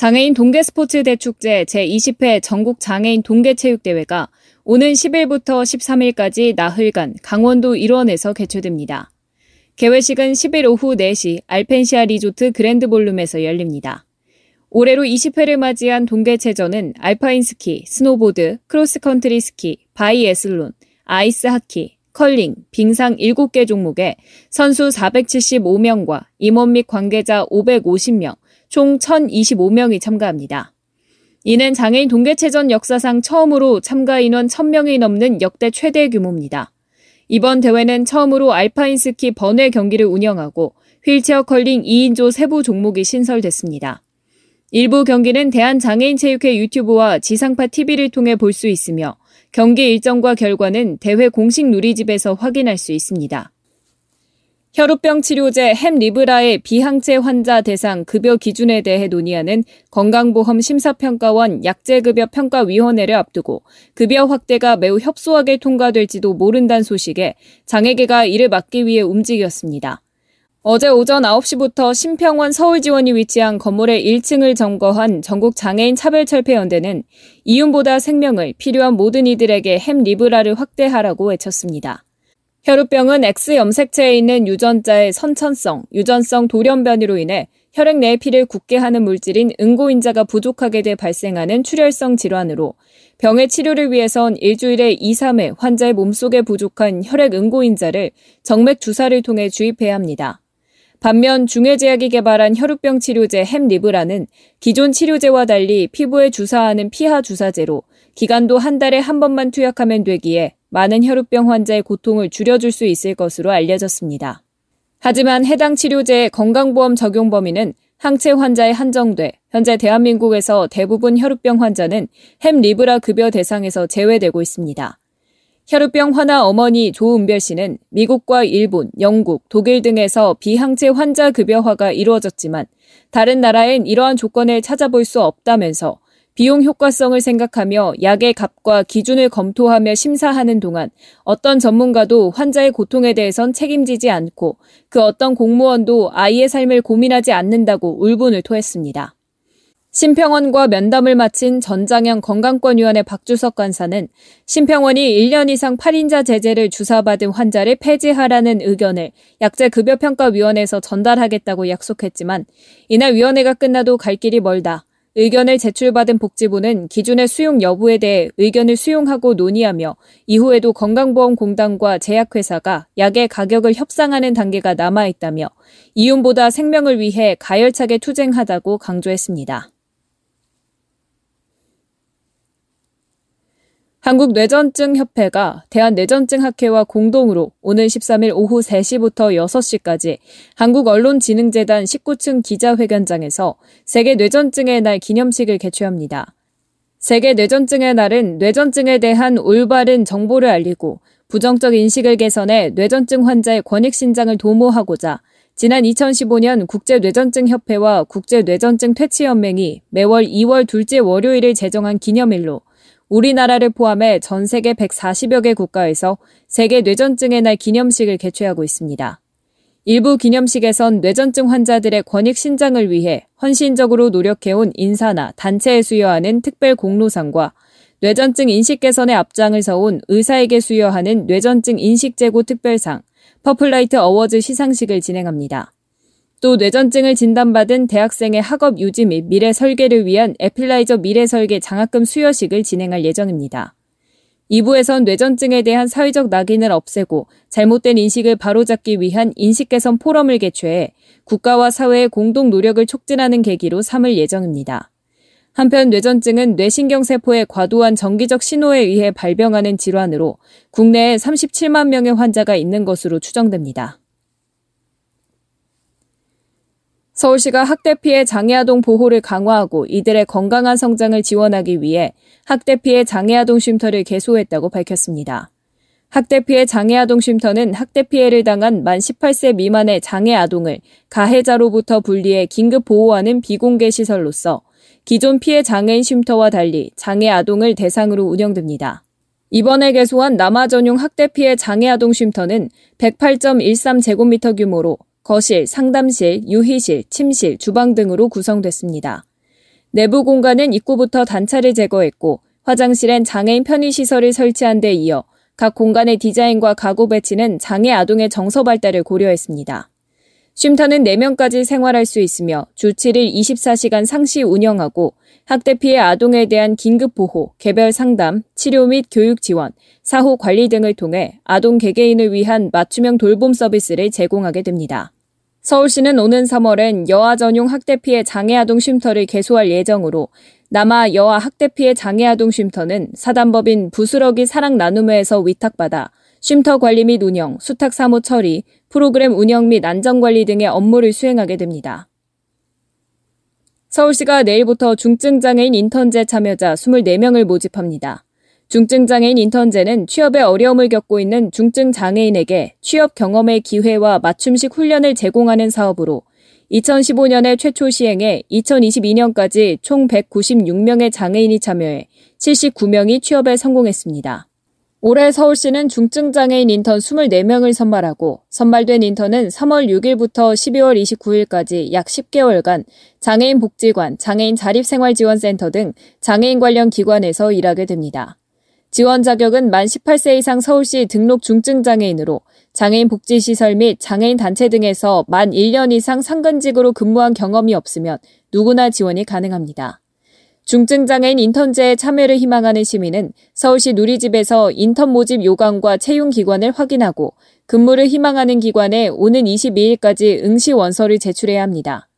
장애인 동계 스포츠 대축제 제20회 전국 장애인 동계 체육대회가 오는 10일부터 13일까지 나흘간 강원도 일원에서 개최됩니다. 개회식은 10일 오후 4시 알펜시아 리조트 Grand Ballroom에서 열립니다. 올해로 20회를 맞이한 동계체전은 알파인 스키, 스노보드, 크로스컨트리 스키, 바이애슬론, 아이스 하키, 컬링, 빙상 7개 종목에 선수 475명과 임원 및 관계자 550명, 총 1,025명이 참가합니다. 이는 장애인 동계체전 역사상 처음으로 참가 인원 1,000명이 넘는 역대 최대 규모입니다. 이번 대회는 처음으로 알파인 스키 번외 경기를 운영하고 휠체어 컬링 2인조 세부 종목이 신설됐습니다. 일부 경기는 대한장애인체육회 유튜브와 지상파 TV를 통해 볼 수 있으며 경기 일정과 결과는 대회 공식 누리집에서 확인할 수 있습니다. 혈우병 치료제 햄리브라의 비항체 환자 대상 급여 기준에 대해 논의하는 건강보험 심사평가원 약제급여 평가위원회를 앞두고 급여 확대가 매우 협소하게 통과될지도 모른다는 소식에 장애계가 이를 막기 위해 움직였습니다. 어제 오전 9시부터 심평원 서울지원이 위치한 건물의 1층을 점거한 전국 장애인 차별철폐연대는 이윤보다 생명을 필요한 모든 이들에게 햄리브라를 확대하라고 외쳤습니다. 혈우병은 X 염색체에 있는 유전자의 선천성, 유전성 돌연변이로 인해 혈액 내의 피를 굳게 하는 물질인 응고인자가 부족하게 돼 발생하는 출혈성 질환으로 병의 치료를 위해선 일주일에 2, 3회 환자의 몸속에 부족한 혈액 응고인자를 정맥 주사를 통해 주입해야 합니다. 반면 중해제약이 개발한 혈우병 치료제 햄리브라는 기존 치료제와 달리 피부에 주사하는 피하 주사제로 기간도 한 달에 한 번만 투약하면 되기에 많은 혈우병 환자의 고통을 줄여줄 수 있을 것으로 알려졌습니다. 하지만 해당 치료제의 건강보험 적용 범위는 항체 환자에 한정돼 현재 대한민국에서 대부분 혈우병 환자는 햄 리브라 급여 대상에서 제외되고 있습니다. 혈우병 환아 어머니 조은별 씨는 미국과 일본, 영국, 독일 등에서 비항체 환자 급여화가 이루어졌지만 다른 나라엔 이러한 조건을 찾아볼 수 없다면서 비용 효과성을 생각하며 약의 값과 기준을 검토하며 심사하는 동안 어떤 전문가도 환자의 고통에 대해선 책임지지 않고 그 어떤 공무원도 아이의 삶을 고민하지 않는다고 울분을 토했습니다. 심평원과 면담을 마친 전장현 건강권위원회 박주석 관사는 심평원이 1년 이상 8인자 제재를 주사받은 환자를 폐지하라는 의견을 약제급여평가위원회에서 전달하겠다고 약속했지만 이날 위원회가 끝나도 갈 길이 멀다. 의견을 제출받은 복지부는 기준의 수용 여부에 대해 의견을 수용하고 논의하며 이후에도 건강보험공단과 제약회사가 약의 가격을 협상하는 단계가 남아있다며 이윤보다 생명을 위해 가열차게 투쟁하다고 강조했습니다. 한국뇌전증협회가 대한뇌전증학회와 공동으로 오는 13일 오후 3시부터 6시까지 한국언론진흥재단 19층 기자회견장에서 세계 뇌전증의 날 기념식을 개최합니다. 세계 뇌전증의 날은 뇌전증에 대한 올바른 정보를 알리고 부정적 인식을 개선해 뇌전증 환자의 권익 신장을 도모하고자 지난 2015년 국제뇌전증협회와 국제뇌전증 퇴치연맹이 매월 2월 둘째 월요일을 제정한 기념일로 우리나라를 포함해 전 세계 140여 개 국가에서 세계 뇌전증의 날 기념식을 개최하고 있습니다. 일부 기념식에선 뇌전증 환자들의 권익 신장을 위해 헌신적으로 노력해온 인사나 단체에 수여하는 특별 공로상과 뇌전증 인식 개선에 앞장을 서온 의사에게 수여하는 뇌전증 인식 제고 특별상, Purple Light Awards 시상식을 진행합니다. 또 뇌전증을 진단받은 대학생의 학업 유지 및 미래 설계를 위한 에필라이저 미래 설계 장학금 수여식을 진행할 예정입니다. 2부에선 뇌전증에 대한 사회적 낙인을 없애고 잘못된 인식을 바로잡기 위한 인식 개선 포럼을 개최해 국가와 사회의 공동 노력을 촉진하는 계기로 삼을 예정입니다. 한편 뇌전증은 뇌신경세포의 과도한 정기적 신호에 의해 발병하는 질환으로 국내에 37만 명의 환자가 있는 것으로 추정됩니다. 서울시가 학대 피해 장애아동 보호를 강화하고 이들의 건강한 성장을 지원하기 위해 학대 피해 장애아동 쉼터를 개소했다고 밝혔습니다. 학대 피해 장애아동 쉼터는 학대 피해를 당한 만 18세 미만의 장애아동을 가해자로부터 분리해 긴급 보호하는 비공개 시설로서 기존 피해 장애인 쉼터와 달리 장애아동을 대상으로 운영됩니다. 이번에 개소한 남아 전용 학대 피해 장애아동 쉼터는 108.13제곱미터 규모로 거실, 상담실, 유희실, 침실, 주방 등으로 구성됐습니다. 내부 공간은 입구부터 단차를 제거했고 화장실엔 장애인 편의시설을 설치한 데 이어 각 공간의 디자인과 가구 배치는 장애 아동의 정서 발달을 고려했습니다. 쉼터는 4명까지 생활할 수 있으며 주 7일 24시간 상시 운영하고 학대 피해 아동에 대한 긴급 보호, 개별 상담, 치료 및 교육 지원, 사후 관리 등을 통해 아동 개개인을 위한 맞춤형 돌봄 서비스를 제공하게 됩니다. 서울시는 오는 3월엔 여아 전용 학대 피해 장애 아동 쉼터를 개소할 예정으로 남아 여아 학대 피해 장애 아동 쉼터는 사단법인 부스러기 사랑 나눔회에서 위탁받아 쉼터 관리 및 운영, 수탁 사무 처리, 프로그램 운영 및 안전 관리 등의 업무를 수행하게 됩니다. 서울시가 내일부터 중증장애인 인턴제 참여자 24명을 모집합니다. 중증장애인 인턴제는 취업에 어려움을 겪고 있는 중증장애인에게 취업 경험의 기회와 맞춤식 훈련을 제공하는 사업으로 2015년에 최초 시행해 2022년까지 총 196명의 장애인이 참여해 79명이 취업에 성공했습니다. 올해 서울시는 중증장애인 인턴 24명을 선발하고 선발된 인턴은 3월 6일부터 12월 29일까지 약 10개월간 장애인 복지관, 장애인 자립생활지원센터 등 장애인 관련 기관에서 일하게 됩니다. 지원 자격은 만 18세 이상 서울시 등록 중증장애인으로 장애인 복지시설 및 장애인 단체 등에서 만 1년 이상 상근직으로 근무한 경험이 없으면 누구나 지원이 가능합니다. 중증장애인 인턴제에 참여를 희망하는 시민은 서울시 누리집에서 인턴 모집 요강과 채용 기관을 확인하고 근무를 희망하는 기관에 오는 22일까지 응시 원서를 제출해야 합니다.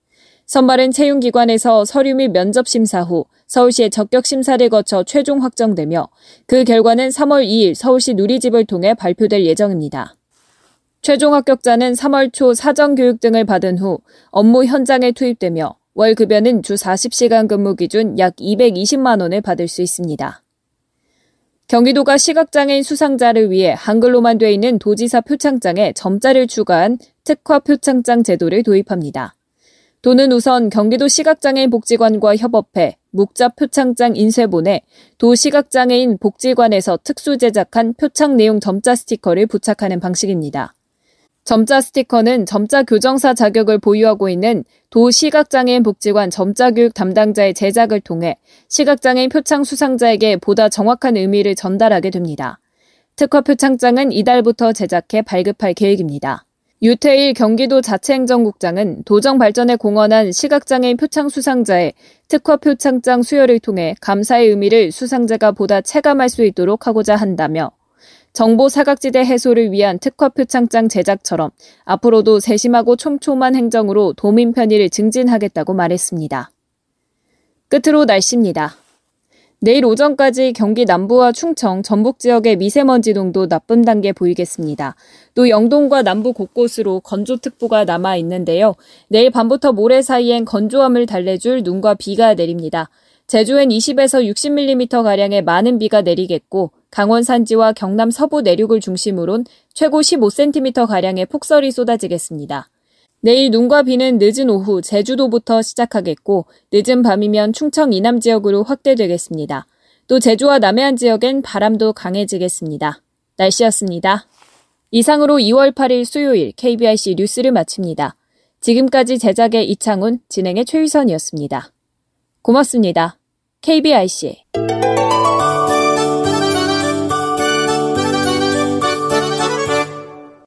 선발은 채용 기관에서 서류 및 면접 심사 후 서울시의 적격 심사를 거쳐 최종 확정되며 그 결과는 3월 2일 서울시 누리집을 통해 발표될 예정입니다. 최종 합격자는 3월 초 사전 교육 등을 받은 후 업무 현장에 투입되며 월 급여는 주 40시간 근무 기준 약 220만 원을 받을 수 있습니다. 경기도가 시각장애인 수상자를 위해 한글로만 돼 있는 도지사 표창장에 점자를 추가한 특화 표창장 제도를 도입합니다. 도는 우선 경기도 시각장애인 복지관과 협업해 묵자 표창장 인쇄본에 도 시각장애인 복지관에서 특수 제작한 표창 내용 점자 스티커를 부착하는 방식입니다. 점자 스티커는 점자 교정사 자격을 보유하고 있는 도 시각장애인 복지관 점자 교육 담당자의 제작을 통해 시각장애인 표창 수상자에게 보다 정확한 의미를 전달하게 됩니다. 특화 표창장은 이달부터 제작해 발급할 계획입니다. 유태일 경기도 자치행정국장은 도정 발전에 공헌한 시각장애인 표창 수상자의 특화 표창장 수여를 통해 감사의 의미를 수상자가 보다 체감할 수 있도록 하고자 한다며 정보 사각지대 해소를 위한 특화 표창장 제작처럼 앞으로도 세심하고 촘촘한 행정으로 도민 편의를 증진하겠다고 말했습니다. 끝으로 날씨입니다. 내일 오전까지 경기 남부와 충청, 전북 지역의 미세먼지 농도 나쁨 단계 보이겠습니다. 또 영동과 남부 곳곳으로 건조특보가 남아 있는데요. 내일 밤부터 모레 사이엔 건조함을 달래줄 눈과 비가 내립니다. 제주엔 20에서 60mm가량의 많은 비가 내리겠고, 강원 산지와 경남 서부 내륙을 중심으론 최고 15cm가량의 폭설이 쏟아지겠습니다. 내일 눈과 비는 늦은 오후 제주도부터 시작하겠고 늦은 밤이면 충청 이남 지역으로 확대되겠습니다. 또 제주와 남해안 지역엔 바람도 강해지겠습니다. 날씨였습니다. 이상으로 2월 8일 수요일 KBIC 뉴스를 마칩니다. 지금까지 제작의 이창훈, 진행의 최유선이었습니다. 고맙습니다. KBIC